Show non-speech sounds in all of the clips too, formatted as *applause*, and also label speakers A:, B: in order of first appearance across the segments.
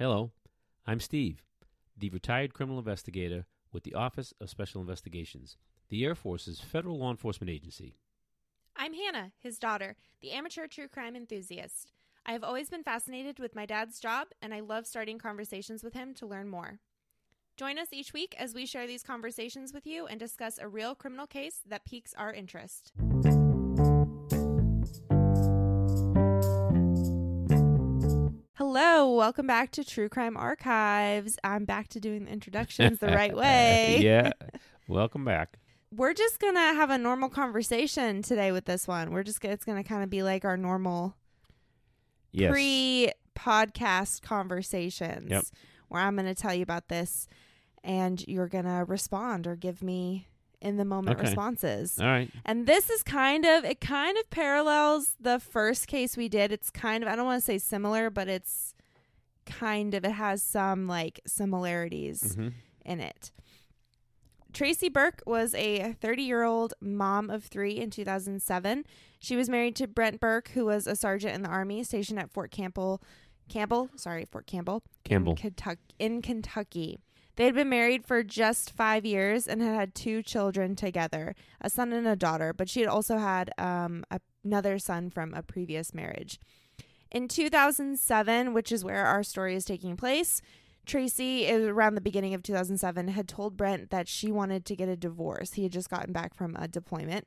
A: Hello, I'm Steve, the retired criminal investigator with the Office of Special Investigations, the Air Force's federal law enforcement agency.
B: I'm Hannah, his daughter, the amateur true crime enthusiast. I have always been fascinated with my dad's job, and I love starting conversations with him to learn more. Join us each week as we share these conversations with you and discuss a real criminal case that piques our interest. Hello, welcome back to True Crime Archives. I'm back to doing the introductions the right *laughs* way. *laughs*
A: yeah. Welcome back.
B: We're just going to have a normal conversation today with this one. We're just it's going to kind of be like our normal
A: Yes.
B: pre podcast conversations
A: Yep.
B: where I'm going to tell you about this and you're going to respond or give me in the moment
A: Okay.
B: responses.
A: All right.
B: And this is kind of, it kind of parallels the first case we did. It's kind of, I don't want to say similar, but it's kind of, it has some like similarities
A: hmm
B: in it. Tracey Burke was a 30 year old mom of three in 2007. She was married to Brent Burke, who was a sergeant in the Army stationed at Fort Campbell, Campbell, sorry, Fort Campbell,
A: Campbell.
B: in Kentucky. In Kentucky. They had been married for just five years and had had two children together, a son and a daughter, but she had also had um, another son from a previous marriage. In 2007, which is where our story is taking place, Tracey, around the beginning of 2007, had told Brent that she wanted to get a divorce. He had just gotten back from a deployment.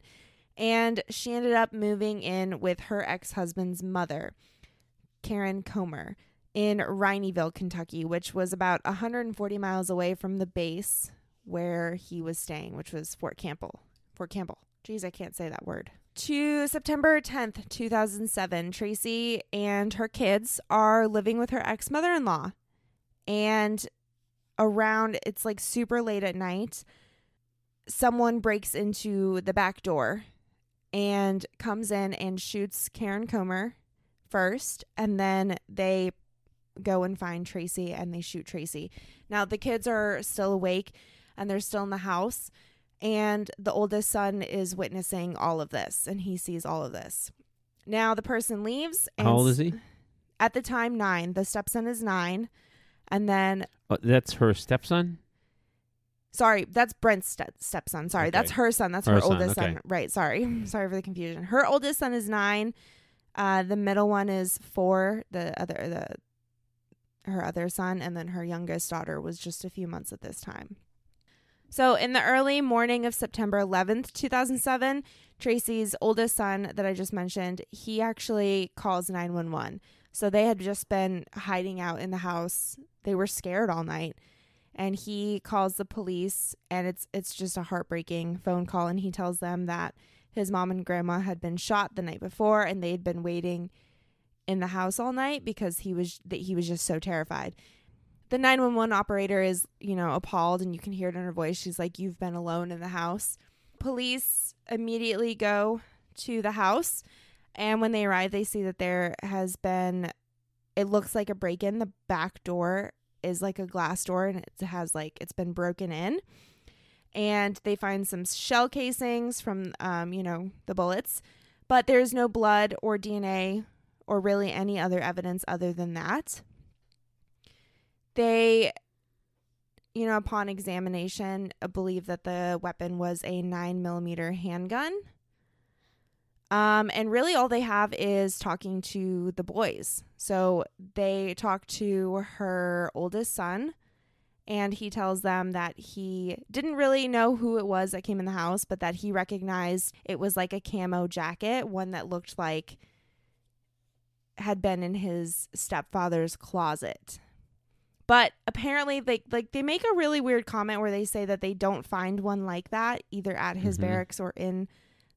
B: And she ended up moving in with her ex husband's mother, Karen Comer, in Rineyville, Kentucky, which was about 140 miles away from the base where he was staying, which was Fort Campbell. Fort Campbell. Jeez, I can't say that word. To September 10th, 2007, Tracey and her kids are living with her ex mother in law. And around, it's like super late at night, someone breaks into the back door and comes in and shoots Karen Comer first. And then they go and find Tracey and they shoot Tracey. Now, the kids are still awake and they're still in the house. And the oldest son is witnessing all of this and he sees all of this. Now, the person leaves. And
A: How old is he?
B: At the time, nine. The stepson is nine. And then,
A: Oh, that's her stepson?
B: sorry, that's Brent's step- stepson. Sorry, that's her son. That's
A: Her
B: her,
A: son,
B: oldest
A: okay.
B: son. Right. Sorry. *laughs* sorry for the confusion. Her oldest son is nine. Uh, the middle one is four. The other, the her other son, and then her youngest daughter was just a few months at this time. So, in the early morning of September 11th, 2007, Tracey's oldest son that I just mentioned, he actually calls 911. So, they had just been hiding out in the house. They were scared all night. And he calls the police and it's it's just a heartbreaking phone call and he tells them that his mom and grandma had been shot the night before and they had been waiting in the house all night because he was that he was just so terrified. The 911 operator is, you know, appalled and you can hear it in her voice. She's like, "You've been alone in the house." Police immediately go to the house and when they arrive they see that there has been it looks like a break-in. The back door is like a glass door and it has like it's been broken in. And they find some shell casings from um, you know, the bullets, but there's no blood or DNA or really any other evidence other than that. They, you know, upon examination, uh, believe that the weapon was a nine millimeter handgun. Um, and really, all they have is talking to the boys. So they talk to her oldest son, and he tells them that he didn't really know who it was that came in the house, but that he recognized it was like a camo jacket, one that looked like had been in his stepfather's closet. But apparently they like they make a really weird comment where they say that they don't find one like that either at his
A: Mhm.
B: barracks or in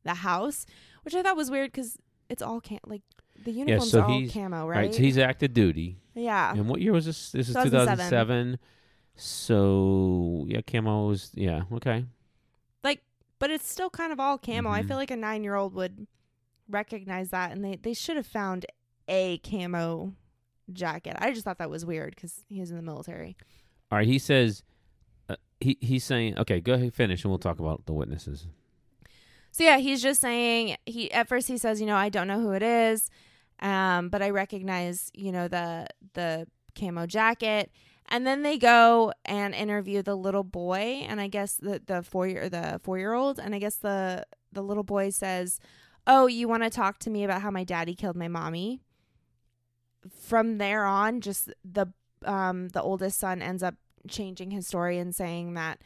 B: the house, which I thought was weird cuz it's all cam like the
A: Yeah,
B: uniforms
A: so
B: are all camo,
A: Right.
B: right?
A: so he's active duty.
B: yeah.
A: And what year was this? This is
B: 2007.
A: 2007. So, yeah, camo was, yeah, okay.
B: Like but it's still kind of all camo. I
A: Mhm.
B: feel like a 9-year-old would recognize that and they they should have found a camo jacket. I just thought that was weird cuz he was in the military.
A: All right, he says, uh, he he's saying, okay, go ahead, finish, and we'll talk about the witnesses.
B: So yeah, he's just saying he at first he says, you know, I don't know who it is, um, but I recognize, you know, the the camo jacket. And then they go and interview the little boy, and I guess the the four year the four year old, and I guess the the little boy says, "Oh, you want to talk to me about how my daddy killed my mommy?" From there on, just the um the oldest son ends up changing his story and saying that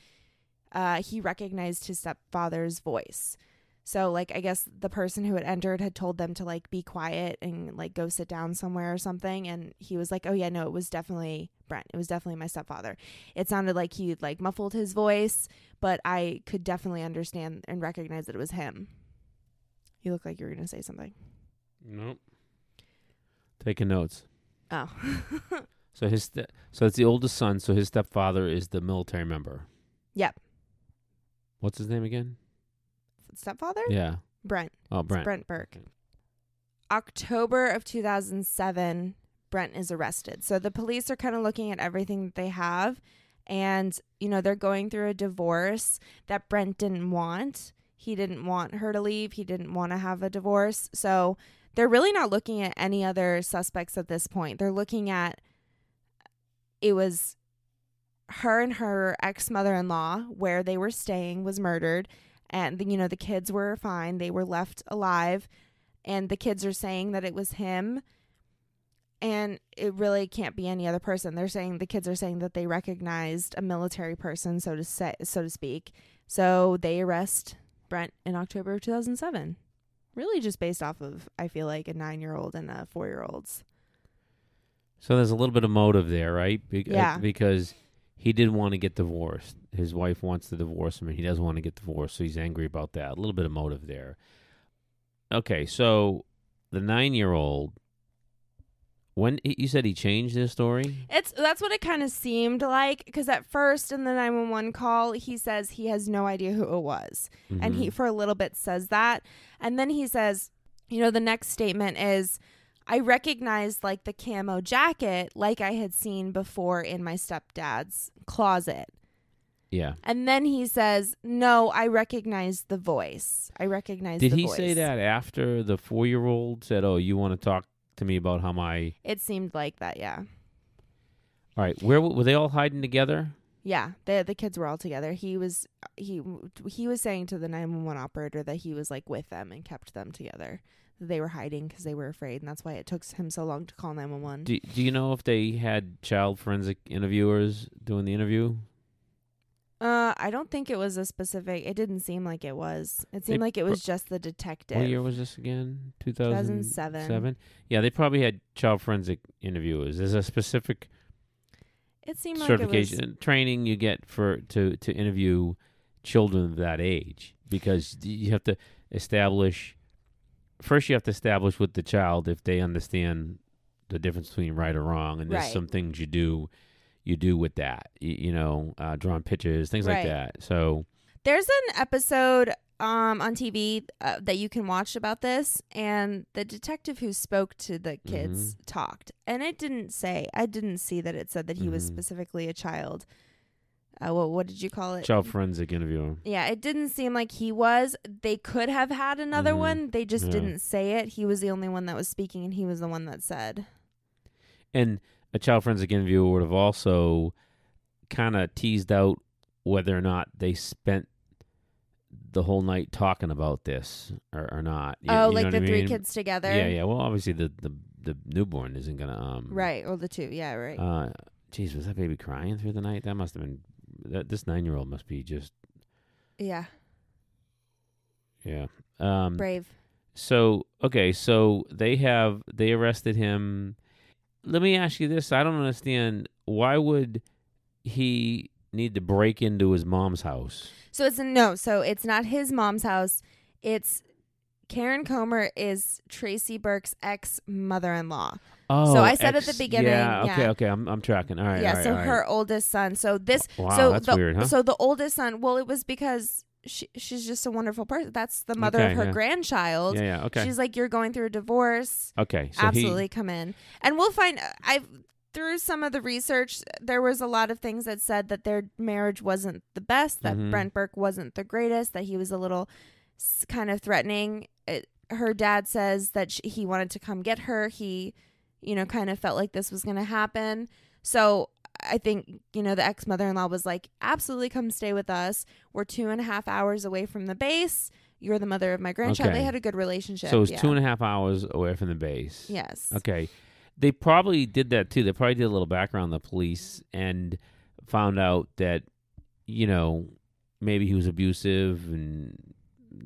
B: uh, he recognized his stepfather's voice. So like I guess the person who had entered had told them to like be quiet and like go sit down somewhere or something and he was like, "Oh yeah, no, it was definitely Brent. It was definitely my stepfather." It sounded like he like muffled his voice, but I could definitely understand and recognize that it was him. You look like you were going to say something.
A: Nope. Taking notes.
B: Oh. *laughs*
A: So his ste- so it's the oldest son. So his stepfather is the military member.
B: Yep.
A: What's his name again?
B: Stepfather?
A: Yeah.
B: Brent.
A: Oh,
B: It's
A: Brent.
B: Brent Burke. October of 2007, Brent is arrested. So the police are kind of looking at everything that they have. And, you know, they're going through a divorce that Brent didn't want. He didn't want her to leave. He didn't want to have a divorce. So they're really not looking at any other suspects at this point. They're looking at it was her and her ex mother in law, where they were staying, was murdered. And you know the kids were fine. They were left alive. And the kids are saying that it was him. And it really can't be any other person. They're saying the kids are saying that they recognized a military person so to say so to speak. So they arrest brent in october of 2007 really just based off of i feel like a nine year old and a four year old's
A: So there's a little bit of motive there, right? Be- uh,
B: Yeah.
A: because he didn't want to get divorced. His wife wants to divorce him, and he doesn't want to get divorced, so he's angry about that. A little bit of motive there. Okay, so the nine-year-old. When you said he changed his story?
B: It's that's what it kind of seemed like because at first in the 911 call he says he has no idea who it was. And he
A: Mhm.
B: for a little bit says that and then he says, you know, the next statement is I recognized like the camo jacket like I had seen before in my stepdad's closet.
A: yeah.
B: And then he says, "No, I recognized the voice. I recognized
A: Did he
B: voice."
A: say that after the four-year-old said, "Oh, you want to talk to me about how my"?
B: It seemed like that, yeah.
A: All right, where were they all hiding together?
B: Yeah, the the kids were all together. He was he he was saying to the 911 operator that he was like with them and kept them together. They were hiding because they were afraid, and that's why it took him so long to call 911.
A: Do Do you know if they had child forensic interviewers doing the interview?
B: Uh, I don't think it was a specific. It didn't seem like it was. It seemed
A: They
B: like it was just the detective.
A: What year was this again? 2007.
B: 2007.
A: Yeah, they probably had child forensic interviewers. There's a specific
B: It seemed like
A: certification training you get for to to interview children of that age because you have to establish first you have to establish with the child if they understand the difference between right or wrong and there's
B: Right.
A: some things you do you do with that you, you know uh, drawing pictures things like
B: Right.
A: that so
B: There's an episode um on TV uh, that you can watch about this, and the detective who spoke to the kids
A: Mm-hmm.
B: talked, and it didn't say. I didn't see that it said that he was
A: Mhm.
B: specifically a child. Uh, what what did you call it?
A: child forensic interviewer
B: Yeah, it didn't seem like he was. They could have had another
A: Mhm.
B: one. They just
A: Yeah.
B: didn't say it. He was the only one that was speaking, and he was the one that said.
A: and a child forensic interviewer would have also kind of teased out whether or not they spent the whole night talking about this or, or not. You-
B: oh,
A: you
B: like the
A: I
B: three kids together.
A: Yeah, yeah. Well, obviously the the, the newborn isn't gonna um
B: Right, or the two. Yeah, right.
A: Uh, geez, was that baby crying through the night? That must have been. That, this nine year old must be just
B: yeah,
A: yeah. Um,
B: brave.
A: So okay, so they have they arrested him. Let me ask you this: I don't understand why would he need to break into his mom's house?
B: So it's no, so it's not his mom's house. It's Karen Comer is Tracey Burke's ex mother in law.
A: Oh, so
B: I said at the beginning,
A: Yeah, okay, okay. I'm I'm tracking. All right,
B: yeah,
A: all right,
B: so
A: all right.
B: her oldest son. So this
A: Wow,
B: so
A: that's
B: the
A: weird, huh?
B: so the oldest son, well it was because she she's just a wonderful person. That's the mother
A: Okay,
B: of her
A: yeah.
B: grandchild.
A: yeah, yeah. Okay,
B: She's like you're going through a divorce.
A: okay. So
B: Absolutely come in. And we'll find I've through some of the research there was a lot of things that said that their marriage wasn't the best, that
A: Mhm.
B: Brent Burke wasn't the greatest, that he was a little kind of threatening. It, her dad says that sh he wanted to come get her. He, you know, kind of felt like this was going to happen. So I think, you know, the ex mother in law was like, absolutely come stay with us. We're two and a half hours away from the base. You're the mother of my grandchild.
A: Okay.
B: They had a good relationship.
A: So it was
B: yeah.
A: two and a half hours away from the base.
B: Yes.
A: Okay. They probably did that too. They probably did a little background on the police and found out that, you know, maybe he was abusive and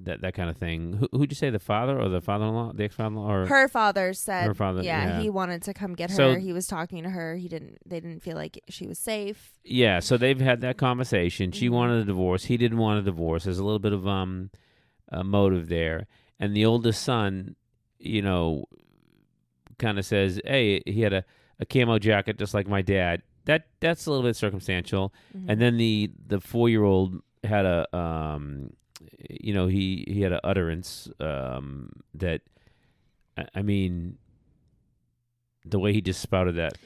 A: that that kind of thing. Who, who'd you say, the father or the father-in-law, the ex-father-in-law? Or
B: Her father said,
A: Her father- yeah.
B: he wanted to come get her.
A: So-
B: he was talking to her. He didn't. They didn't feel like she was safe.
A: yeah, so they've had that conversation. She
B: Mhm.
A: wanted a divorce. He didn't want a divorce. There's a little bit of um, a motive there. And the oldest son, you know, kind of says, "Hey, he had a, a camo jacket just like my dad." That that's a little bit circumstantial.
B: Mhm.
A: And then the the four year old had a um, you know, he he had an utterance um that, I, I mean, the way he just spouted that,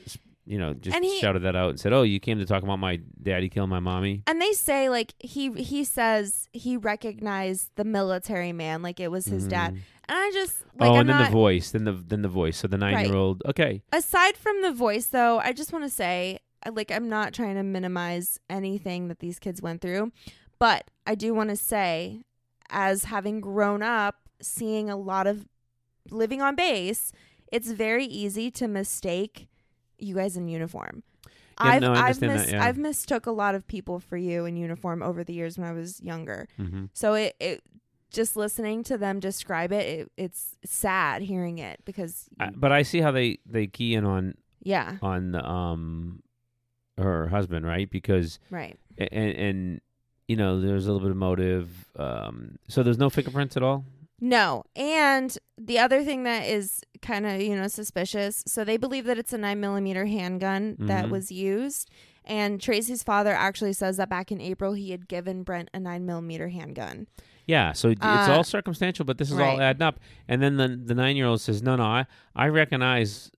A: you know, just
B: he-
A: shouted that out and said, "Oh, you came to talk about my daddy killing my mommy."
B: And they say like he he says he recognized the military man like it was his dad.
A: Mhm.
B: And I just like
A: oh,
B: I'm
A: and then
B: not
A: the voice, then the then the voice. So the nine year old. Okay,
B: aside from the voice though, I just want to say like I'm not trying to minimize anything that these kids went through, but I do want to say as having grown up seeing a lot of living on base, it's very easy to mistake you guys in uniform.
A: Yeah,
B: I've
A: no, I that,
B: mis-
A: yeah.
B: I've mistook a lot of people for you in uniform over the years when I was younger.
A: hmm
B: So it, it just listening to them describe it, it it's sad hearing it because
A: I, but I see how they they key in on
B: yeah,
A: on the, um her husband, right? Because
B: right.
A: and and you know there's a little bit of motive. Um, so there's no fingerprints at all.
B: No. And the other thing that is kind of, you know, suspicious. So they believe that it's a nine millimeter handgun that
A: Mhm.
B: was used. And Tracey's father actually says that back in April he had given Brent a nine millimeter handgun.
A: Yeah, so it's
B: Uh,
A: all circumstantial, but this is all adding up. And then the the nine year old says, "No, no, I I recognize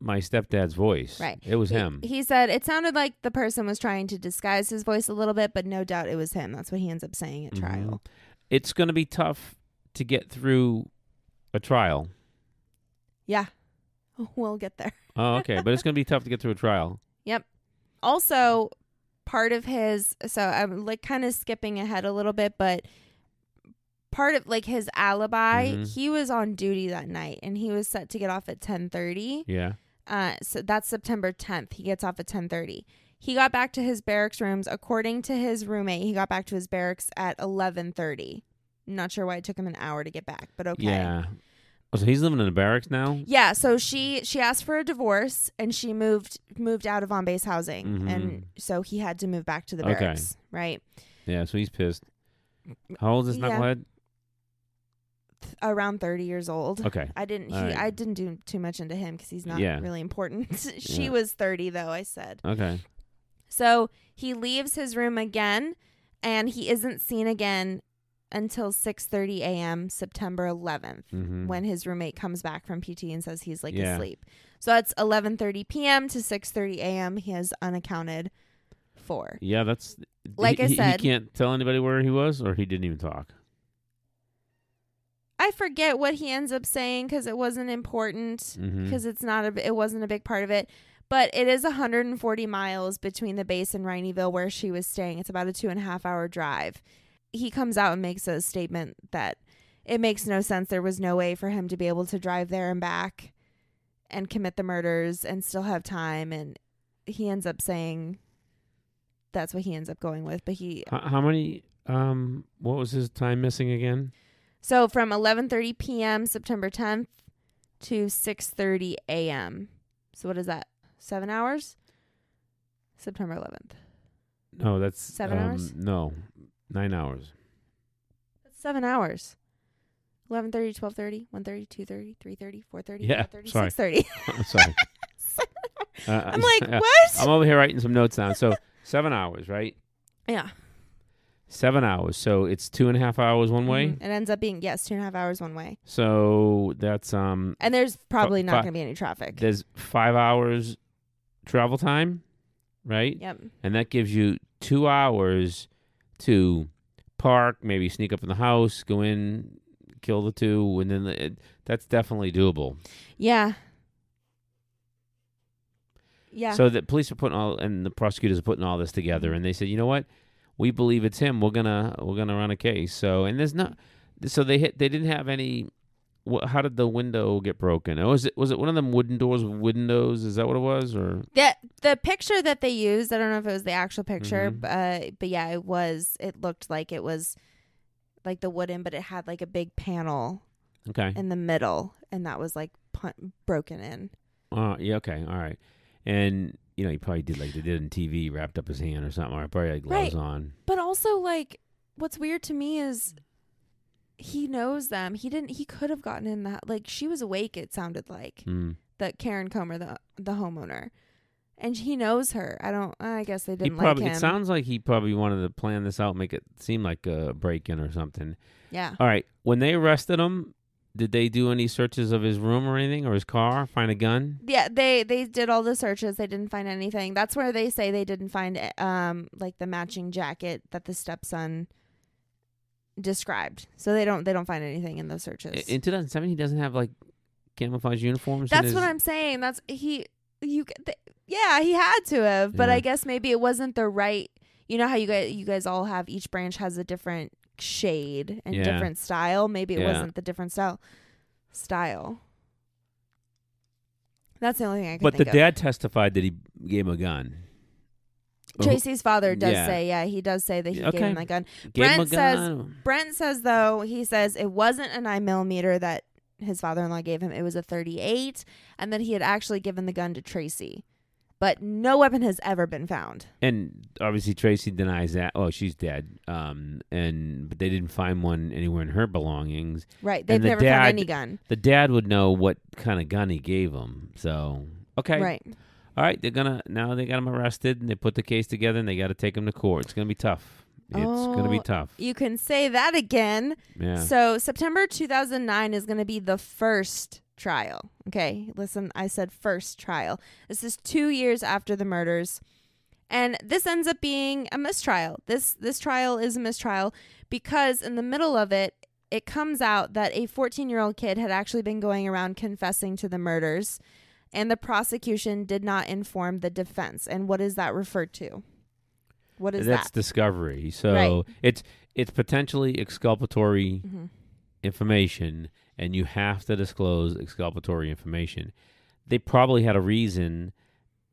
A: my stepdad's voice.
B: Right.
A: it was
B: He-
A: him.
B: He, said it sounded like the person was trying to disguise his voice a little bit, but no doubt it was him. That's what he ends up saying at
A: Mhm.
B: trial.
A: It's going to be tough to get through a trial.
B: Yeah. *laughs* We'll get there. *laughs*
A: Oh, okay, but it's going to be tough to get through a trial. Yep.
B: Also part of his so i'm like kind of skipping ahead a little bit but part of like his alibi
A: Mhm.
B: he was on duty that night and he was set to get off at 10:30
A: Yeah.
B: Uh so that's September 10th he gets off at 10:30 he got back to his barracks rooms according to his roommate he got back to his barracks at 11:30 not sure why it took him an hour to get back but okay
A: Yeah. Oh, so he's living in a barracks now.
B: yeah, so she she asked for a divorce and she moved moved out of on base housing
A: Mhm.
B: and so he had to move back to the
A: Okay.
B: barracks, right?
A: Yeah, so he's pissed. How old is
B: Yeah.
A: knucklehead?
B: Th- Around 30 years old.
A: Okay.
B: I didn't he,
A: All right.
B: I didn't do too much into him cuz he's not
A: Yeah.
B: really important. *laughs* she
A: Yeah.
B: was 30 though, I said.
A: Okay.
B: So he leaves his room again and he isn't seen again until 6:30 a.m. September 11th.
A: hmm
B: when his roommate comes back from PT and says he's like
A: Yeah.
B: asleep. So that's 11:30 p.m. to 6:30 a.m. He has unaccounted for.
A: Yeah, that's
B: Like
A: he,
B: I
A: he-
B: said-
A: He can't tell anybody where he was, or he didn't even talk.
B: I forget what he ends up saying because it wasn't important because it's not a it wasn't a big part of it. But it is 140 miles between the base and Rineyville where she was staying. It's about a two and a half hour drive. He comes out and makes a statement that it makes no sense. There was no way for him to be able to drive there and back and commit the murders and still have time. And he ends up saying that's what he ends up going with. But he
A: How, how many? Um, what was his time missing again?
B: So from 11:30 p.m. September 10th to 6:30 a.m. So what is that? Seven hours. September 11th.
A: No, that's
B: Seven
A: um,
B: hours?
A: No, nine hours.
B: That's seven hours. 11.30, 12.30, 1.30, 2.30, 3.30, 4.30,
A: Yeah,
B: 5.30,
A: sorry.
B: 6.30. *laughs*
A: I'm sorry. *laughs* Uh,
B: I'm like, *laughs* what?
A: I'm over here writing some notes down. So seven hours, right?
B: yeah.
A: Seven hours. So it's two and a half hours one way.
B: Mhm. It ends up being, yes, two and a half hours one way.
A: So that's um.
B: And there's probably not going to be any traffic.
A: There's five hours travel time, right?
B: Yep.
A: And that gives you two hours to park, maybe sneak up in the house, go in, kill the two, and then the, it, that's definitely doable.
B: Yeah. Yeah.
A: So the police are putting all and the prosecutors are putting all this together, and they said, you know what, we believe it's him. We're gonna we're gonna run a case. So and there's not. So they hit. They didn't have any. What, how did the window get broken? Oh, was it was it one of them wooden doors with windows? Is that what it was? Or
B: the the picture that they used, I don't know if it was the actual picture,
A: Mhm.
B: but, uh, but yeah, it was. It looked like it was like the wooden, but it had like a big panel
A: okay?
B: in the middle, and that was like pun- broken in.
A: Oh, yeah. Okay. All right. And you know, he probably did like they did in TV, wrapped up his hand or something, or probably had gloves
B: Right.
A: on.
B: But also, like, what's weird to me is he knows them. He didn't. He could have gotten in that. Like, she was awake. It sounded like
A: Mm.
B: that Karen Comer, the the homeowner, and he knows her. I don't. I guess they didn't
A: probably.
B: like him.
A: It sounds like he probably wanted to plan this out, make it seem like a break in or something.
B: yeah.
A: All right. When they arrested him, did they do any searches of his room or anything or his car? Find a gun?
B: Yeah, they they did all the searches. They didn't find anything. That's where they say they didn't find um like the matching jacket that the stepson described. So they don't they don't find anything in those searches.
A: In 2007, he doesn't have like camouflage uniforms.
B: That's what I'm saying. That's he you th- yeah, he had to have, but
A: Yeah.
B: I guess maybe it wasn't the right you know how you guys you guys all have each branch has a different shade and
A: Yeah.
B: different style. Maybe it
A: Yeah.
B: wasn't the different style style. That's the only thing I can
A: But the
B: think of.
A: dad testified that he gave him a gun. Who-
B: Tracey's father does
A: Yeah.
B: say, yeah, he does say that he gave him the gun.
A: Gave him a
B: Brent says-
A: gun.
B: Brent says though, he says it wasn't a nine millimeter that his father in law gave him, it was a thirty eight, and that he had actually given the gun to Tracey. But no weapon has ever been found.
A: And obviously Tracey denies that. Oh, she's dead. Um, and but they didn't find one anywhere in her belongings.
B: Right. They've
A: the
B: never
A: dad-
B: found any gun.
A: The dad would know what kind of gun he gave him. So okay,
B: Right.
A: all right. They're gonna now they got him arrested and they put the case together and they got to take him to court. It's gonna be tough. It's gonna be
B: Oh,
A: tough.
B: You can say that again.
A: Yeah.
B: So September 2009 is going to be the first trial. Okay, listen, I said first trial. This is two years after the murders, and this ends up being a mistrial. This this trial is a mistrial because in the middle of it, it comes out that a 14 year old kid had actually been going around confessing to the murders, and the prosecution did not inform the defense. And what is that referred to? What is
A: That's
B: that?
A: discovery. So
B: Right.
A: it's it's potentially exculpatory
B: hmm
A: information, and you have to disclose exculpatory information. They probably had a reason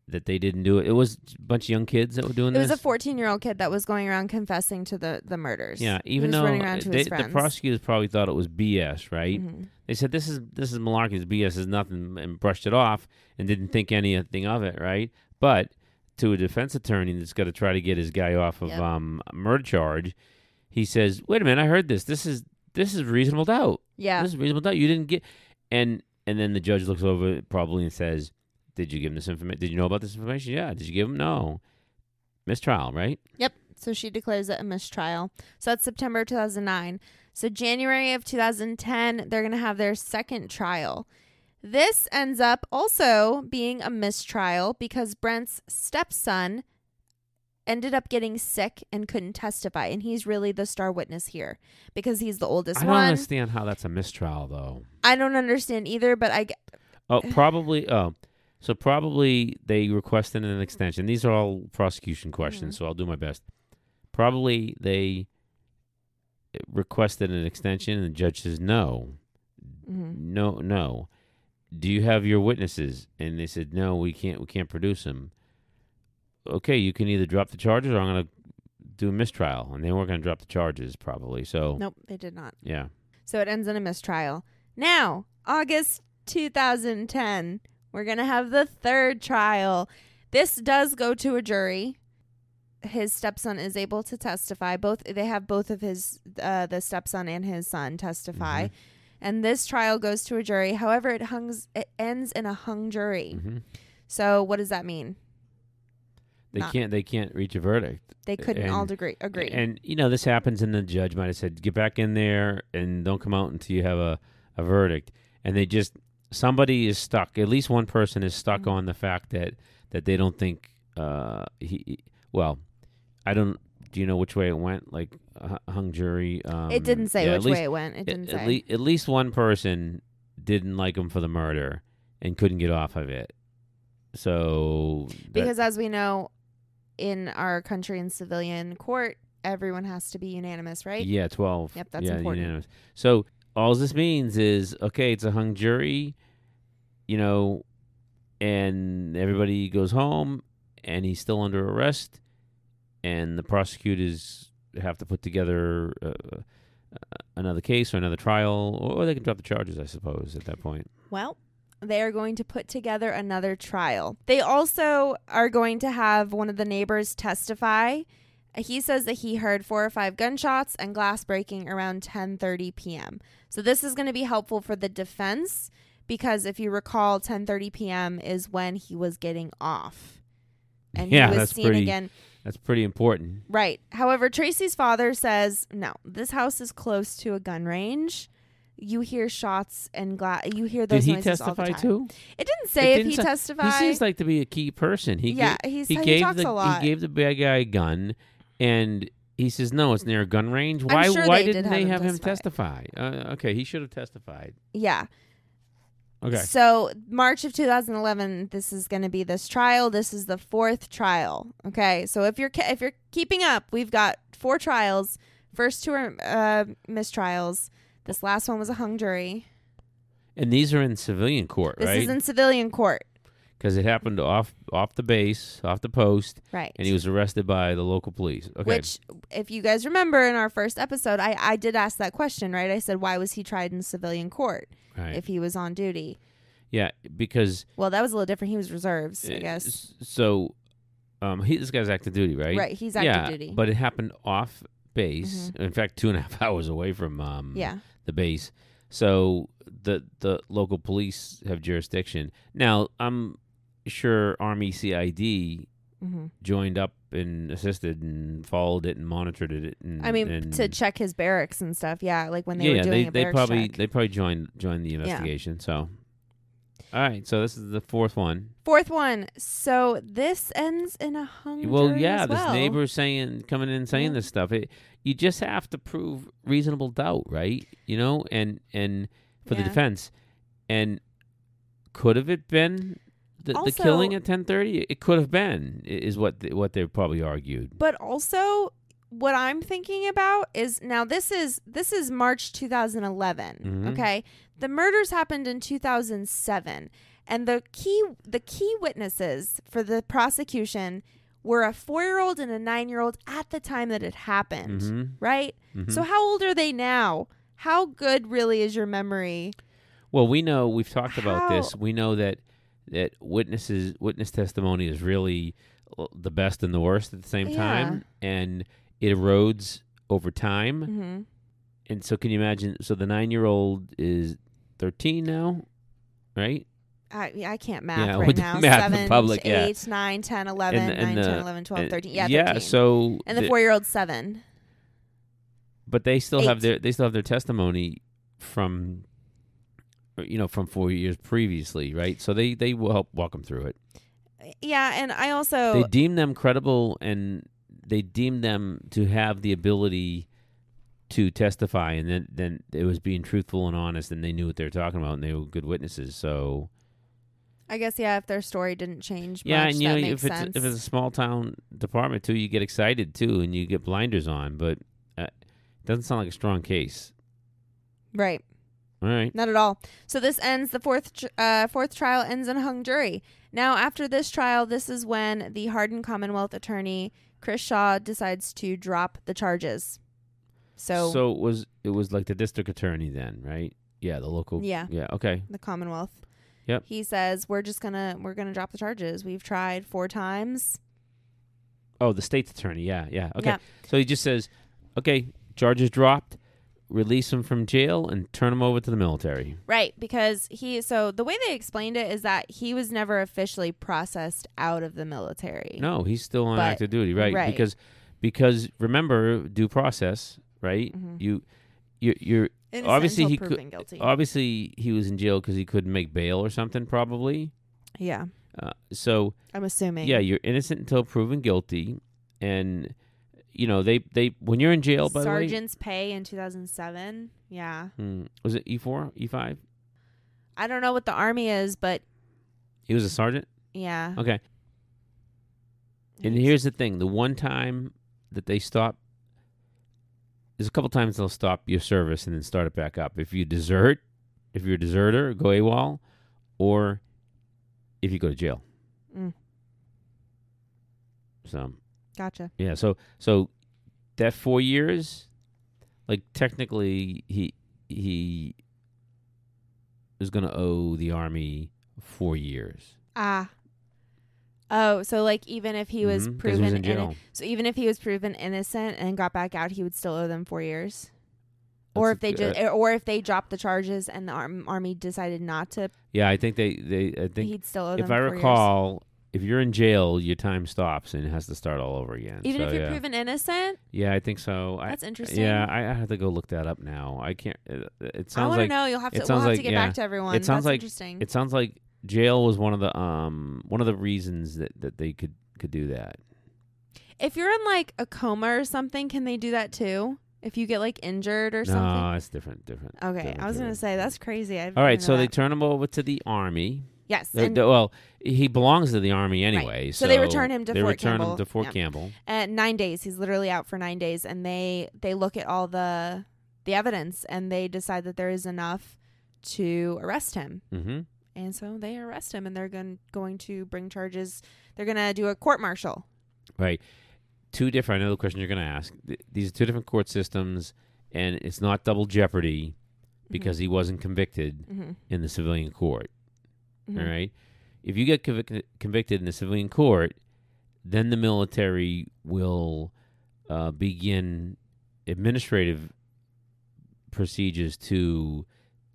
A: that they didn't do it. It was a bunch of young kids that were doing this.
B: It was a 14 year old kid that was going around confessing to the, the murders.
A: yeah, even though
B: running around to
A: they, the prosecutors probably thought it was BS, right?
B: Mhm.
A: They said this is this is malarkey, BS is nothing, and brushed it off and didn't think anything of it, right? But to a defense attorney that's got to try to get his guy off of
B: Yep.
A: um, a murder charge, he says, "Wait a minute, I heard this. This is this is reasonable doubt.
B: Yeah.
A: This is reasonable doubt. You didn't get." And and then the judge looks over probably and says, "Did you give him this information? Did you know about this information? Yeah. Did you give him? No. Mistrial, right?
B: Yep. So she declares it a mistrial. So that's September 2009. So January of 2010, they're going to have their second trial. This ends up also being a mistrial because Brent's stepson ended up getting sick and couldn't testify. And he's really the star witness here because he's the oldest
A: I don't
B: one.
A: understand how that's a mistrial, though.
B: I don't understand either, but I, g-
A: Oh, probably. Oh, so probably they requested an extension. These are all prosecution questions,
B: Mhm.
A: so I'll do my best. Probably they requested an extension, and the judge says no,
B: Mhm.
A: no, no. Do you have your witnesses? And they said no, we can't. We can't produce them. Okay, you can either drop the charges, or I'm going to do a mistrial, and they weren't going to drop the charges, probably. So
B: nope, they did not.
A: yeah,
B: So it ends in a mistrial. Now, August 2010, we're going to have the third trial. This does go to a jury. His stepson is able to testify. Both they have both of his uh, the stepson and his son testify.
A: Mhm.
B: And this trial goes to a jury. However, it hungs it ends in a hung jury.
A: hmm
B: So what does that mean?
A: They
B: Not-
A: can't. They can't reach a verdict.
B: They couldn't all
A: And-
B: agree agree.
A: And you know this happens, and the judge might have said, "Get back in there and don't come out until you have a, a verdict." And they just somebody is stuck. At least one person is stuck
B: Mhm.
A: on the fact that that they don't think uh, he. Well, I don't. Do you know which way it went? Like a hung jury. Um,
B: it didn't say
A: yeah, at
B: which
A: least-
B: way it went. It didn't
A: at,
B: say.
A: lea- at least one person didn't like him for the murder and couldn't get off of it. So that-
B: Because as we know, in our country in civilian court, everyone has to be unanimous, right?
A: Yeah, twelve.
B: Yep, that's
A: yeah,
B: important.
A: Unanimous. So all this means is okay. It's a hung jury, you know, and everybody goes home, and he's still under arrest, and the prosecutors have to put together uh, uh, another case or another trial, or they can drop the charges, I suppose, at that point.
B: Well, they are going to put together another trial. They also are going to have one of the neighbors testify. He says that he heard four or five gunshots and glass breaking around 10:30 p.m. So this is going to be helpful for the defense because if you recall 10:30 p.m. is when he was getting off. And
A: Yeah,
B: he was seen
A: pretty-
B: again
A: That's pretty important.
B: Right. However, Tracey's father says, no, this house is close to a gun range. You hear shots and glass. You hear
A: Did
B: those
A: he
B: noises all the
A: testify
B: time.
A: too?
B: It didn't say if
A: didn't
B: he
A: say-
B: testified.
A: He seems like to be a key person. He
B: yeah,
A: gave,
B: he's,
A: he
B: he,
A: gave
B: talks
A: the
B: a lot.
A: he gave the bad guy a gun, and he says no, it's near a gun range.
B: I'm
A: Why
B: sure
A: why
B: they did
A: didn't they
B: him
A: have him
B: testify.
A: testify? Uh, okay, he should have testified.
B: yeah.
A: Okay,
B: So March of 2011, this is going to be this trial. This is the fourth trial. Okay. So if you're ke- if you're keeping up, we've got four trials. First two are uh, mistrials. This last one was a hung jury.
A: and these are in civilian court,
B: This
A: right?
B: is in civilian court.
A: Because it happened off off the base, off the post,
B: Right.
A: and he was arrested by the local police. Okay,
B: Which, if you guys remember in our first episode, I, I did ask that question, right? I said, why was he tried in civilian court
A: right.
B: if he was on duty?
A: yeah, because
B: Well, that was a little different. He was reserves, I
A: uh,
B: guess.
A: s- so. Um, he, this guy's active duty, right?
B: Right. He's active
A: yeah,
B: duty.
A: but it happened off base. In fact, two and a *laughs* half hours away from um,
B: yeah.
A: the base. So the the local police have jurisdiction. Now I'm sure Army CID
B: hmm
A: joined up and assisted and followed it and monitored it. And,
B: I mean,
A: and
B: to check his barracks and stuff. Yeah. Like when they
A: yeah,
B: were
A: yeah,
B: doing
A: they
B: a
A: they
B: barracks
A: probably
B: check.
A: they probably joined joined the investigation. So all right, so this is the fourth one.
B: Fourth one. So this ends in a hung
A: well, yeah,
B: as
A: this
B: well.
A: neighbor saying coming in saying
B: Yeah.
A: this stuff. It, you just have to prove reasonable doubt, right? You know, and and for the defense, and could have it been the, the killing at ten thirty? It could have been, is what th- what they probably argued.
B: But also, what I'm thinking about is now this is this is March 2011.
A: Mhm.
B: Okay, the murders happened in 2007, and the key the key witnesses for the prosecution were a four year old and a nine year old at the time that it happened.
A: hmm
B: Right. So how old are they now? How good really is your memory?
A: Well, we know we've talked about this. We know that that witnesses witness testimony is really the best and the worst at the same
B: Yeah.
A: time, and it erodes over time.
B: hmm
A: And so, can you imagine? So the nine-year-old is thirteen now, right?
B: I I can't math
A: Yeah, *laughs*
B: right now.
A: math
B: Seven,
A: public, yeah.
B: eight, nine, 10, 11,
A: And- and
B: 9, 10,
A: the-
B: 11, 12,
A: Uh,
B: 13. Yeah,
A: yeah.
B: 13.
A: So,
B: and the
A: the-
B: four year old seven.
A: but they still have their they still have their testimony from, you know, from four years previously, right? So they they will help walk them through it.
B: Yeah, and I also
A: they deem them credible and they deem them to have the ability to testify and then then it was being truthful and honest and they knew what they were talking about and they were good witnesses so
B: I guess yeah, if their story didn't change
A: yeah
B: much,
A: and you know if it's
B: sense.
A: if it's a small town department too you get excited too and you get blinders on but uh, it doesn't sound like a strong case
B: right,
A: all right
B: not at all. So this ends the fourth tr- uh, fourth trial ends in a hung jury. Now after this trial, this is when the Hardin Commonwealth attorney Chris Shaw decides to drop the charges. So,
A: so it was it was like the district attorney then right yeah the local
B: Yeah.
A: yeah okay
B: the Commonwealth.
A: Yep.
B: He says we're just gonna we're gonna drop the charges. We've tried four times.
A: oh the state's attorney yeah yeah okay
B: Yeah.
A: So he just says, okay, charges dropped, release him from jail, and turn him over to the military.
B: Right, because he so the way they explained it is that he was never officially processed out of the military.
A: No, he's still on
B: But-
A: active duty, right?
B: right.
A: Because because remember due process, right?
B: Mhm.
A: You you you're
B: Innocent
A: obviously he could-
B: proven guilty.
A: obviously he was in jail because he couldn't make bail or something, probably.
B: yeah,
A: Uh, so
B: I'm assuming.
A: yeah, you're innocent until proven guilty, and you know they they when you're in jail. By
B: Sergeant's pay in 2007. Yeah,
A: hmm, was it E four E five?
B: I don't know what the army is, but
A: He was a sergeant.
B: Yeah.
A: Okay. And here's the thing: the one time that they stop, there's a couple times they'll stop your service and then start it back up. If you desert, if you're a deserter, go AWOL, or if you go to jail.
B: Mm.
A: So
B: Gotcha.
A: yeah, so so that four years, like technically he he is going to owe the army four years.
B: Ah. Oh, so like even if he was
A: Mhm, 'cause
B: proven
A: he was in jail.
B: so even if he was proven innocent and got back out, he would still owe them four years. Or if they just, or if they dropped the charges and the army decided not to,
A: Yeah, I think they they I think
B: he'd still owe them.
A: if I
B: years.
A: recall, if you're in jail, your time stops and it has to start all over again.
B: even
A: So,
B: if you're
A: yeah.
B: proven innocent,
A: yeah, I think so. I,
B: that's interesting.
A: yeah, I, I have to go look that up now. I can't. It, it
B: I
A: sounds
B: want to know. You'll have to. We'll have
A: like-
B: to get
A: yeah.
B: back to everyone.
A: It sounds
B: that's
A: like-
B: interesting.
A: it sounds like jail was one of the um one of the reasons that that they could could do that.
B: if you're in like a coma or something, can they do that too? If you get like injured or something.
A: No, it's different. Different.
B: Okay,
A: different,
B: I was gonna say that's crazy. I
A: All right, so
B: know
A: they turn him over to the army.
B: yes,
A: They- they- well, he belongs to the army anyway.
B: So they return him to
A: they
B: Fort
A: return
B: Campbell.
A: him to Fort
B: Yeah.
A: Campbell.
B: at nine days he's literally out for nine days and they they look at all the the evidence and they decide that there is enough to arrest him
A: Mm-hmm.
B: And so they arrest him and they're going going to bring charges they're going to do a court martial
A: Right. Two different. I know the question you're going to ask. Th- These are two different court systems, and it's not double jeopardy because he wasn't convicted
B: mm-hmm.
A: in the civilian court.
B: Mm-hmm.
A: All right. If you get convic- convicted in the civilian court, then the military will uh, begin administrative procedures to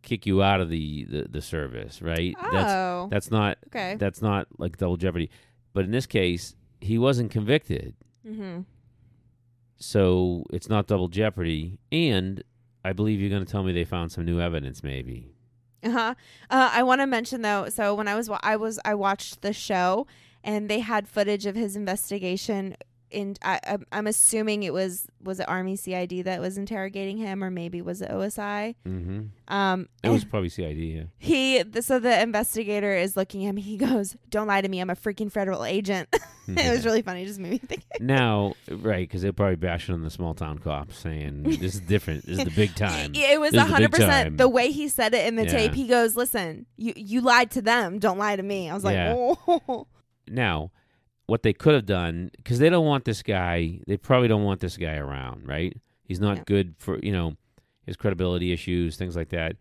A: kick you out of the, the, the service. Right. That's
B: oh
A: that's not
B: okay
A: that's not like double jeopardy. But in this case, he wasn't convicted.
B: mm-hmm.
A: So it's not double jeopardy. And I believe you're going to tell me they found some new evidence, maybe.
B: uh-huh uh, i want to mention though so when i was wa- i was i watched the show and they had footage of his investigation in I, I'm- assuming it was was it army cid that was interrogating him or maybe was it osi
A: Mm-hmm.
B: um
A: It was probably CID. Yeah.
B: he th- so the investigator is looking at him he goes don't lie to me i'm a freaking federal agent *laughs* it was *laughs* really funny it just made me think *laughs*
A: now, right? Because they're probably bashing on the small town cops, saying this is different. This is the big time.
B: it was
A: This is the big
B: 100% the way he said it in the
A: Yeah.
B: tape he goes listen you you lied to them don't lie to me i was like
A: Yeah.
B: oh
A: Now, what they could have done, because they don't want this guy. They probably don't want this guy around, right? He's not
B: Yeah.
A: good for you know his credibility issues, things like that.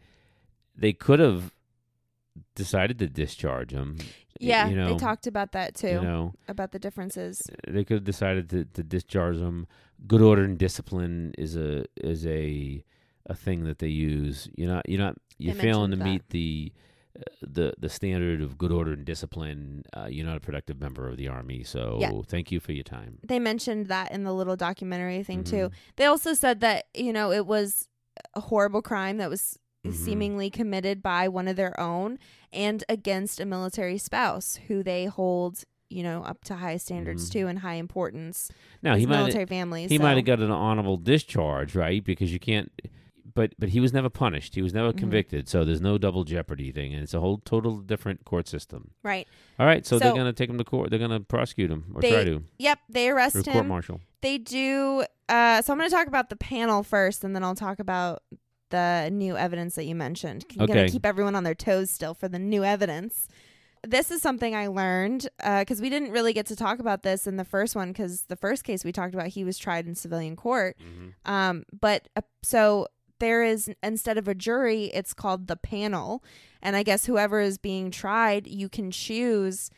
A: They could have decided to discharge him.
B: yeah
A: you know,
B: they talked about that too
A: You know,
B: about the differences
A: they could have decided to, to discharge him. Good order and discipline is a is a a thing that they use. You're not you're not you're failing to
B: mentioned
A: meet the uh, the the standard of good order and discipline. Uh, you're not a productive member of the army. So
B: Yeah.
A: thank you for your time.
B: they mentioned that in the little documentary thing too
A: Mhm.
B: they also said that you know it was a horrible crime that was
A: Mhm.
B: seemingly committed by one of their own and against a military spouse who they hold you know up to high standards
A: Mhm.
B: too and high importance
A: Now he might
B: military families
A: he
B: so.
A: might have got an honorable discharge, right? Because you can't. But but he was never punished. He was never
B: Mhm.
A: convicted. So there's no double jeopardy thing, and it's a whole total different court system.
B: right
A: All right, so, they're gonna take him to court. They're gonna prosecute him or
B: They
A: try to
B: yep they arrest him
A: court martial.
B: they do uh so i'm going to talk about the panel first and then i'll talk about the new evidence that you mentioned i'm
A: Okay.
B: to keep everyone on their toes still for the new evidence this is something i learned because we didn't really get to talk about this in the first one because the first case we talked about he was tried in civilian court um but uh, so there is instead of a jury it's called the panel. And i guess whoever is being tried you can choose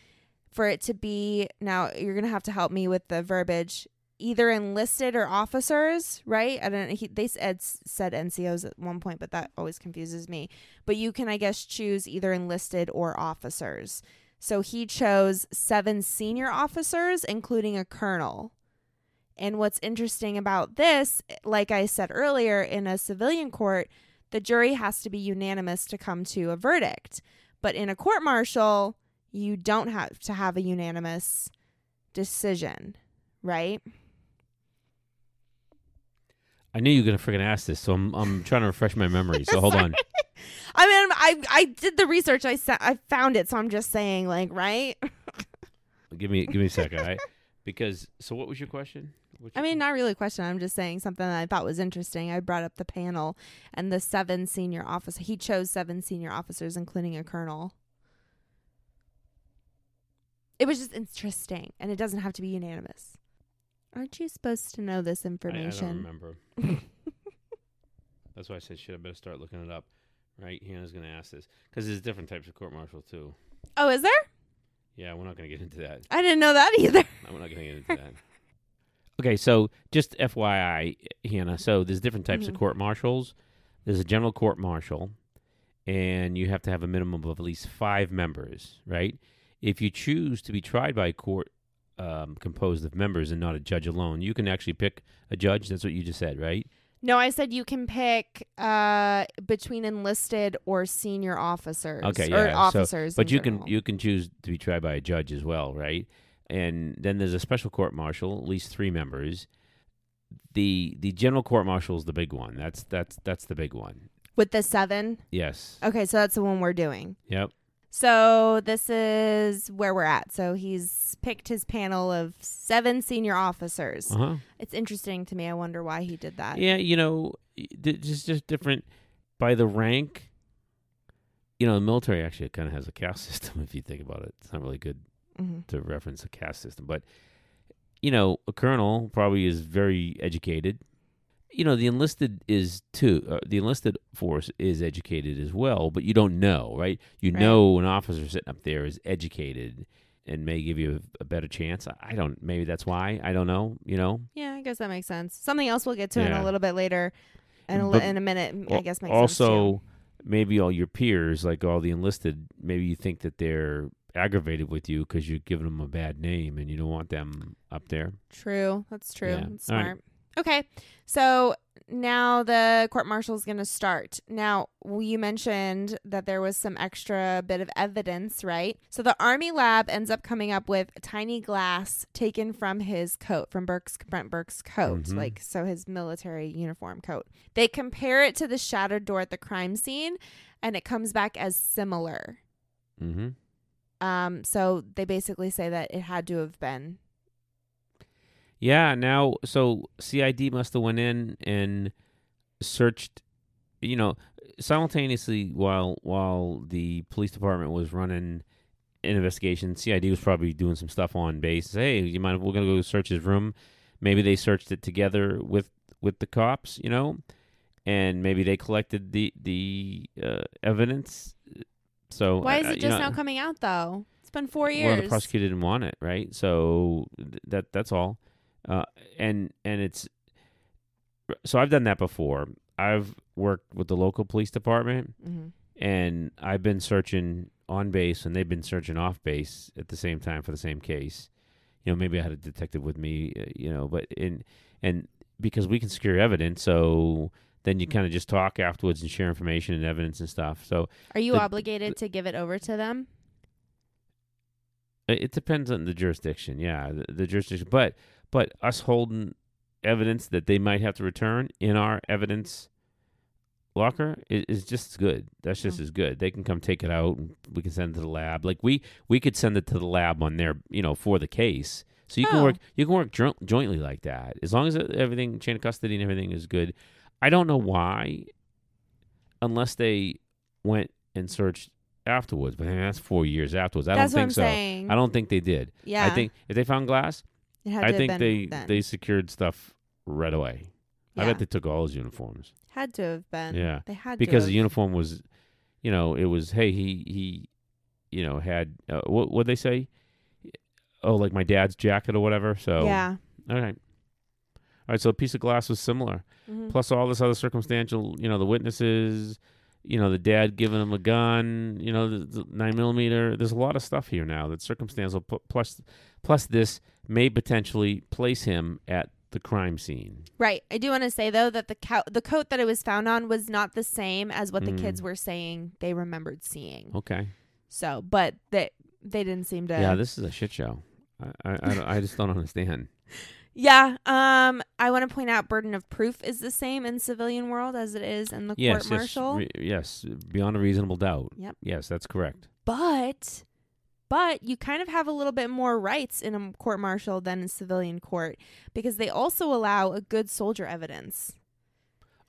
B: for it to be now you're gonna have to help me with the verbiage either enlisted or officers right? I don't he, they said said ncos at one point but that always confuses me. But you can i guess choose either enlisted or officers. So he chose seven senior officers including a colonel and what's interesting about this like i said earlier in a civilian court the jury has to be unanimous to come to a verdict but in a court martial you don't have to have a unanimous decision, right?
A: I knew you were gonna freaking ask this, so I'm I'm trying to refresh my memory. So hold on. *laughs*
B: I mean, I I did the research. I sa- I found it, so I'm just saying, like, right? *laughs*
A: Give me give me a second. right? because so what was your question?
B: I mean, not really a question. I'm just saying something that I thought was interesting. I brought up the panel and the seven senior officers. He chose seven senior officers, including a colonel. It was just interesting, and it doesn't have to be unanimous. Aren't you supposed to know this
A: I- I, don't
B: information?
A: remember. *laughs* That's why I said shit. I better start looking it up. Right, Hannah's gonna ask this because there's different types of court martial too.
B: oh, is there?
A: Yeah, we're not gonna get into that.
B: I didn't know that either.
A: No, we're not gonna get into that. *laughs* Okay, so just FYI, Hannah. So there's different types
B: Mhm.
A: of court martials. There's a general court martial, and you have to have a minimum of at least five members, right? If you choose to be tried by a court um, composed of members and not a judge alone, you can actually pick a judge. That's what you just said, right?
B: No, I said you can pick uh, between enlisted or senior officers.
A: Okay,
B: or
A: yeah, so-
B: officers.
A: But
B: in
A: you can you can choose to be tried by a judge as well, right? And then there's a special court martial, at least three members. The the general court martial is the big one. That's that's that's the big one.
B: with the seven.
A: Yes.
B: Okay, so that's the one we're doing.
A: Yep.
B: So this is where we're at. So he's picked his panel of seven senior officers.
A: Uh huh.
B: It's interesting to me. I wonder why he did that.
A: Yeah, you know, just just different by the rank. You know, the military actually kind of has a caste *laughs* system. If you think about it, it's not really good
B: Mhm.
A: to reference a caste system, but you know, a colonel probably is very educated. You know, the enlisted is too. Uh, the enlisted force is educated as well, but you don't know, right? You
B: Right.
A: know, an officer sitting up there is educated and may give you a, a better chance. I- I don't. Maybe that's why. I don't know. You know.
B: Yeah, I guess that makes sense. Something else we'll get to in a little bit later. In a,
A: But
B: in a minute, I guess makes sense
A: also maybe all your peers like all the enlisted maybe you think that they're aggravated with you because you're giving them a bad name and you don't want them up there
B: True. That's true.
A: Yeah.
B: That's
A: All right.
B: smart. Okay. So now the court martial is going to start. Now, you mentioned that there was some extra bit of evidence, right? So the Army lab ends up coming up with tiny glass taken from his coat, from Burke's Brent Burke's coat,
A: Mhm.
B: like so his military uniform coat. They compare it to the shattered door at the crime scene, and it comes back as similar.
A: mm-hmm.
B: Um, so they basically say that it had to have been.
A: Yeah now so cid must have went in and searched you know simultaneously while while the police department was running an investigation cid was probably doing some stuff on base. Hey you mind if we're gonna go search his room? Maybe they searched it together with with the cops you know? And maybe they collected the the uh, evidence so
B: Why is
A: I-
B: it
A: you
B: just
A: know,
B: now coming out though? It's been four years.
A: well, the prosecutor didn't want it, right? So th- that that's all. Uh, and and it's so I've done that before. I've worked with the local police department,
B: hmm
A: and I've been searching on base, and they've been searching off base at the same time for the same case. You know, maybe I had a detective with me, uh, you know, but in and because we can secure evidence, so then you kind of just talk afterwards and share information and evidence and stuff. So
B: Are you
A: The-
B: obligated to give it over to them?
A: It depends on the jurisdiction. Yeah, the, the jurisdiction. But but us holding evidence that they might have to return in our evidence locker is, is just as good. That's just
B: Mm.
A: as good. They can come take it out and we can send it to the lab. Like we we could send it to the lab on their you know for the case. So you can
B: Oh.
A: work you can work jointly like that as long as everything chain of custody and everything is good. I don't know why, unless they went and searched afterwards. But I mean, that's four years afterwards. I
B: That's
A: don't
B: what I'm
A: think so.
B: saying.
A: I don't think they did.
B: Yeah,
A: I think if they found glass, I think they
B: then.
A: they secured stuff right away.
B: Yeah.
A: I bet they took all his uniforms
B: had to have been.
A: Yeah.
B: they had
A: because the uniform was, you know, it was hey he he, you know had uh, what what they say, oh like my dad's jacket or whatever. So
B: yeah.
A: all right, right. So a piece of glass was similar.
B: Mhm.
A: Plus all this other circumstantial, you know, the witnesses, you know, the dad giving him a gun, you know, the, the nine millimeter. There's a lot of stuff here now that's circumstantial. Plus, plus this may potentially place him at the crime scene.
B: Right. I do want to say though that the co- the coat that it was found on was not the same as what the
A: Mm.
B: kids were saying they remembered seeing.
A: Okay.
B: So, but they they didn't seem to.
A: Yeah, this is a shit show. I I, I, I just don't understand. *laughs*
B: Yeah, Um. I want to point out burden of proof is the same in civilian world as it is in the
A: Yes,
B: court
A: yes,
B: martial.
A: re- yes, beyond a reasonable doubt.
B: Yep.
A: Yes, that's correct.
B: but but you kind of have a little bit more rights in a court martial than in civilian court because they also allow a good soldier evidence.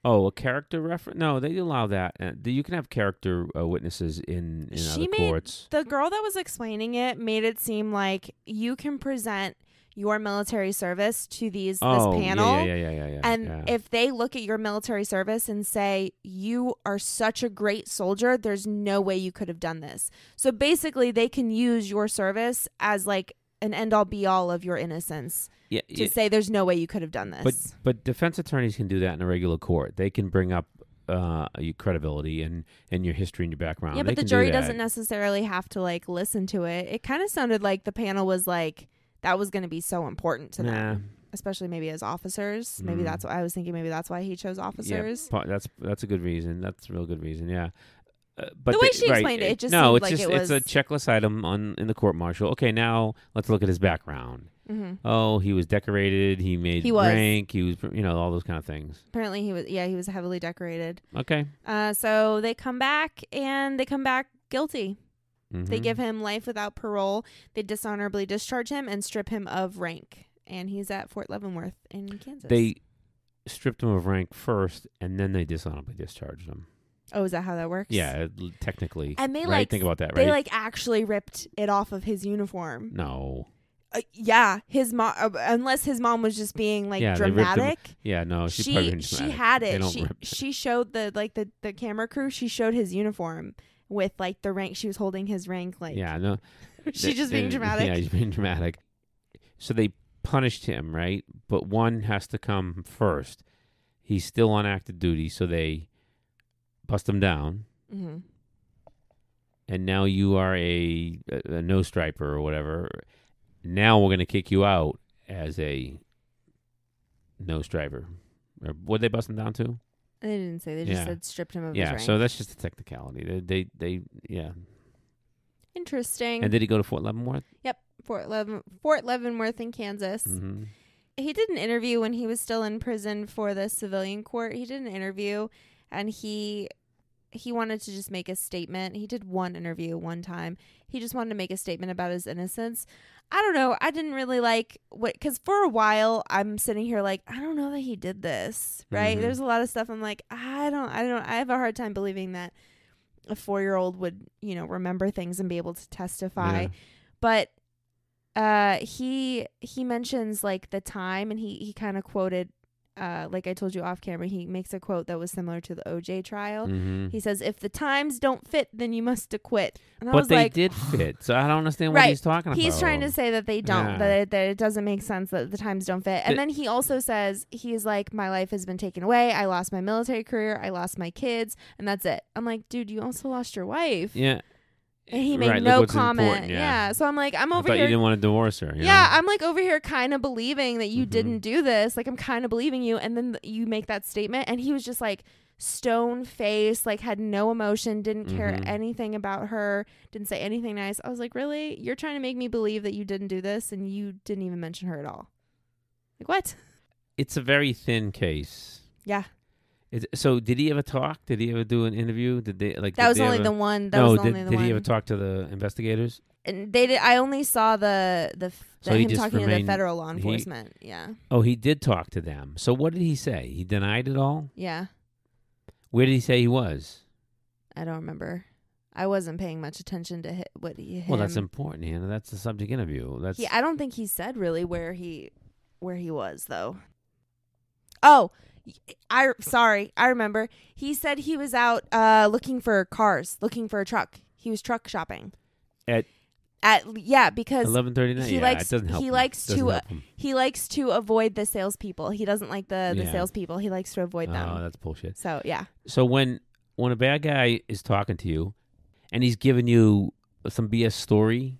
A: Oh, a character reference? No, they allow that. Uh, you can have character uh, witnesses in in
B: She
A: other
B: made-
A: courts.
B: The girl that was explaining it made it seem like you can present your military service to these
A: oh,
B: this panel.
A: yeah, yeah, yeah, yeah, yeah.
B: And
A: yeah.
B: if they look at your military service and say, you are such a great soldier, there's no way you could have done this. So basically, they can use your service as like an end all be all of your innocence
A: yeah,
B: to say there's no way you could have done this.
A: but but defense attorneys can do that in a regular court. They can bring up uh, your credibility and and your history and your background.
B: yeah,
A: They
B: but the
A: can do
B: jury
A: that.
B: doesn't necessarily have to like listen to it. It kind of sounded like the panel was like, that was going to be so important to
A: Nah.
B: them, especially maybe as officers. Maybe
A: Mm.
B: that's what I was thinking. Maybe that's why he chose officers.
A: Yeah, that's that's a good reason. That's a real good reason. Yeah. Uh, but
B: The way
A: they-
B: she
A: right,
B: explained it, it just
A: no, it's
B: like
A: just
B: it
A: it's a checklist item on in the court martial. Okay, now let's look at his background.
B: hmm
A: Oh, he was decorated. He made
B: He was.
A: rank. He was, you know, all those kind of things.
B: Apparently, he was. Yeah, he was heavily decorated.
A: Okay.
B: Uh, so they come back and they come back guilty. They
A: Mhm.
B: give him life without parole. They dishonorably discharge him and strip him of rank. And he's at Fort Leavenworth in Kansas.
A: They stripped him of rank first, and then they dishonorably discharged him.
B: oh, is that how that works?
A: Yeah, l- technically.
B: And they
A: right?
B: like
A: think about that, right?
B: they like actually ripped it off of his uniform.
A: no.
B: Uh, yeah, his mom. Uh, unless his mom was just being like
A: Yeah, they
B: dramatic.
A: Yeah, no. She, probably
B: she she had it. She
A: rip-
B: she showed the like the the camera crew. She showed his uniform with like the rank. She was holding his rank. Like
A: yeah, no. *laughs* she's
B: just being dramatic.
A: Yeah, she's being dramatic. So they punished him, right? But one has to come first. He's still on active duty, so they bust him down.
B: hmm
A: And now you are a, a, a no striper or whatever. Now we're going to kick you out as a no striper. Or what they bust him down to?
B: They didn't say. They just
A: Yeah.
B: said stripped him of his
A: Yeah, so that's just a technicality. They, they, they yeah.
B: Interesting.
A: And did he go to Fort Leavenworth? Yep.
B: Fort Leaven- Fort Leavenworth in Kansas.
A: Mm-hmm.
B: He did an interview when he was still in prison for the civilian court. He did an interview, and he he wanted to just make a statement. He did one interview one time. He just wanted to make a statement about his innocence. I don't know. I didn't really like what because for a while I'm sitting here like I don't know that he did this. Right?
A: Mhm.
B: There's a lot of stuff I'm like I don't. I don't. I have a hard time believing that a four year old would you know remember things and be able to testify
A: Yeah.
B: but uh he he mentions like the time and he he kind of quoted uh like I told you off camera he makes a quote that was similar to the OJ trial.
A: Mm-hmm.
B: He says if the times don't fit then you must acquit. And I
A: But
B: was
A: they
B: like
A: did fit, so I don't understand what he's talking about.
B: He's trying to say that they don't,
A: Yeah.
B: that, it, that it doesn't make sense that the times don't fit. And
A: The-
B: then he also says, he's like, my life has been taken away. I lost my military career. I lost my kids. And that's it. I'm like, dude, you also lost your wife.
A: Yeah.
B: And he made
A: Right,
B: no comment. Yeah.
A: yeah.
B: So I'm like, I'm
A: I
B: over
A: thought
B: here.
A: you didn't want to divorce her.
B: yeah,
A: know?
B: I'm like over here kind of believing that you
A: Mhm.
B: didn't do this. Like I'm kind of believing you, and then th- you make that statement, and he was just like stone face, like had no emotion, didn't care
A: Mhm.
B: anything about her, didn't say anything nice. I was like, really? You're trying to make me believe that you didn't do this, and you didn't even mention her at all. Like what?
A: it's a very thin case.
B: Yeah,
A: Is, so did he ever talk? Did he ever do an interview? Did they like?
B: that was only
A: ever-
B: the one. That
A: no,
B: was
A: did,
B: only the
A: did
B: one.
A: he ever talk to the investigators?
B: and they did. I only saw the the,
A: So
B: the him talking to the federal law
A: he-
B: enforcement. yeah,
A: Oh, he did talk to them. So what did he say? He denied it all.
B: yeah.
A: Where did he say he was?
B: I don't remember. I wasn't paying much attention to hi- what he.
A: Well, that's
B: him-
A: important, Hannah. That's the subject interview. That's
B: He, I don't think he said really where he where he was though. Oh, I sorry, I remember. He said he was out uh looking for cars, looking for a truck. He was truck shopping.
A: At-
B: at yeah, because
A: eleven thirty nine.
B: he
A: Yeah,
B: likes-
A: it doesn't help.
B: he
A: him.
B: likes
A: Doesn't
B: to, uh,
A: help him.
B: he likes to avoid the salespeople. He doesn't like the the
A: Yeah.
B: salespeople. He likes to avoid
A: Oh,
B: them.
A: that's bullshit.
B: So yeah,
A: So when when a bad guy is talking to you, and he's giving you some BS story,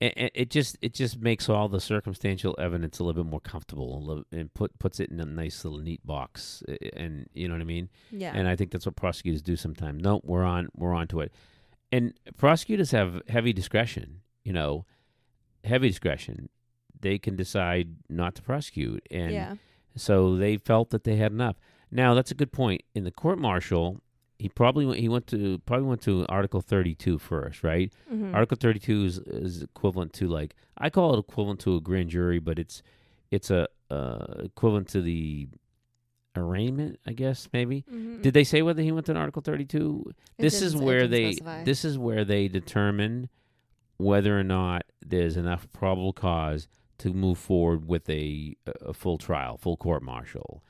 A: it, it just it just makes all the circumstantial evidence a little bit more comfortable, little, and put puts it in a nice little neat box, and you know what I mean.
B: yeah,
A: And I think that's what prosecutors do sometimes. No, we're on we're on to it, and prosecutors have heavy discretion. You know, heavy discretion. They can decide not to prosecute, and
B: yeah,
A: so they felt that they had enough. Now, that's a good point. In the court martial, he probably went, he went to probably went to Article 32 first, right?
B: Mhm.
A: Article 32 is, is equivalent to like I call it equivalent to a grand jury, but it's it's a uh, equivalent to the arraignment, I guess maybe.
B: Mhm.
A: Did they say whether he went to an Article 32? This is where they
C: specify.
A: this is where they determine whether or not there's enough probable cause to move forward with a a full trial, full court martial.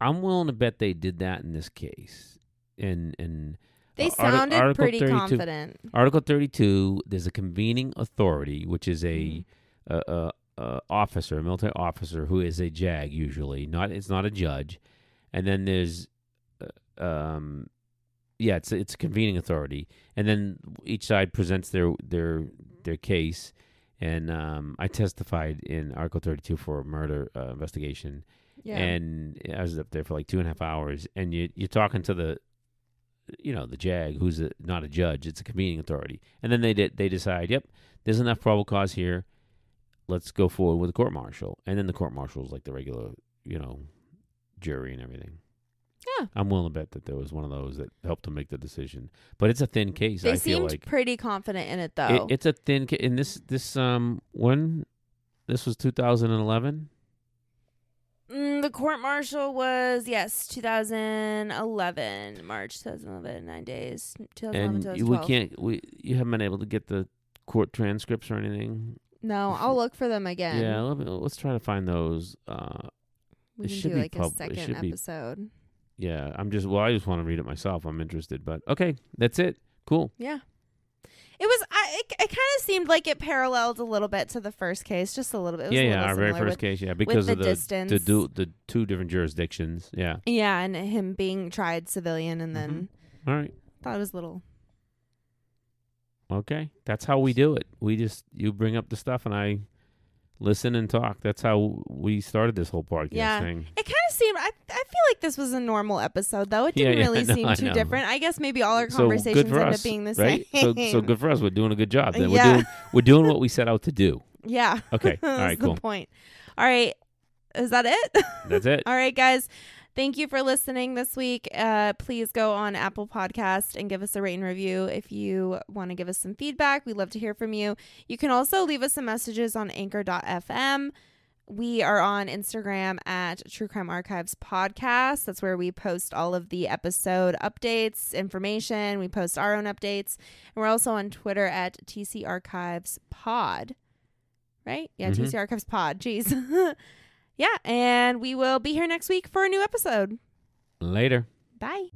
A: I'm willing to bet they did that in this case. And and
B: they
A: uh,
B: sounded
A: Article
B: pretty
A: 32
B: confident.
A: Article 32, there's a convening authority, which is a, a, a, a officer, a military officer who is a JAG usually. Not it's not a judge, and then there's, uh, um, yeah, it's it's a convening authority, and then each side presents their their their case, and um, I testified in Article 32 for a murder uh, investigation,
B: Yeah.
A: and I was up there for like two and a half hours, and you you're talking to the, you know, the JAG, who's a, not a judge, it's a convening authority, and then they did they decide, yep, there's enough probable cause here, let's go forward with a court martial, and then the court martial is like the regular, you know, jury and everything.
B: Yeah.
A: I'm willing to bet that there was one of those that helped to make the decision, but it's a thin case.
B: they
A: I feel
B: seemed
A: like
B: pretty confident in it
A: it,
B: though.
A: it's a thin case. In this this um when this was 2011.
B: Mm, the court martial was yes, 2011, March 2011, nine days, 2011,
A: and
B: 2012.
A: we can't we you haven't been able to get the court transcripts or anything
B: No, I'll look for them again.
A: yeah let me, let's try to find those uh
B: we
A: it
B: can
A: should
B: do
A: be
B: like
A: pub-
B: a second
A: should be-
B: episode.
A: yeah i'm just well i just want to read it myself i'm interested but okay that's it cool
B: Yeah. It was. I. It, it kind of seemed like it paralleled a little bit to the first case, just a little bit. It was
A: yeah yeah our very first
B: with-
A: case yeah because
B: the
A: of the
B: distance.
A: the, du- the two different jurisdictions yeah
B: Yeah, and him being tried civilian, and then mm-hmm.
A: all right
B: thought it was a little.
A: okay that's how we do it we just you bring up the stuff and i listen and talk that's how we started this whole podcast
B: Yeah.
A: thing
B: It kind of seemed. I. I feel like this was a normal episode, though. It didn't
A: yeah, *laughs*
B: really
A: I know,
B: seem
A: I
B: too
A: know.
B: different. I guess maybe all our
A: So
B: conversations
A: for
B: end
A: us,
B: up being the
A: right?
B: same.
A: So, so good for us. We're doing a good job. Then
B: Yeah.
A: we're doing we're doing what we set out to do.
B: Yeah.
A: Okay. *laughs* all right. Cool.
B: point. All right. Is that it?
A: That's it. *laughs*
B: All right, guys. Thank you for listening this week. Uh, please go on Apple Podcast and give us a rate and review if you want to give us some feedback. We'd love to hear from you. You can also leave us some messages on anchor.fm. We are on Instagram at True Crime Archives Podcast. That's where we post all of the episode updates, information. We post our own updates. And we're also on Twitter at TC Archives Pod. Right? Yeah,
A: Mhm.
B: TC Archives Pod. Jeez. *laughs* yeah, and we will be here next week for a new episode.
A: Later.
B: Bye.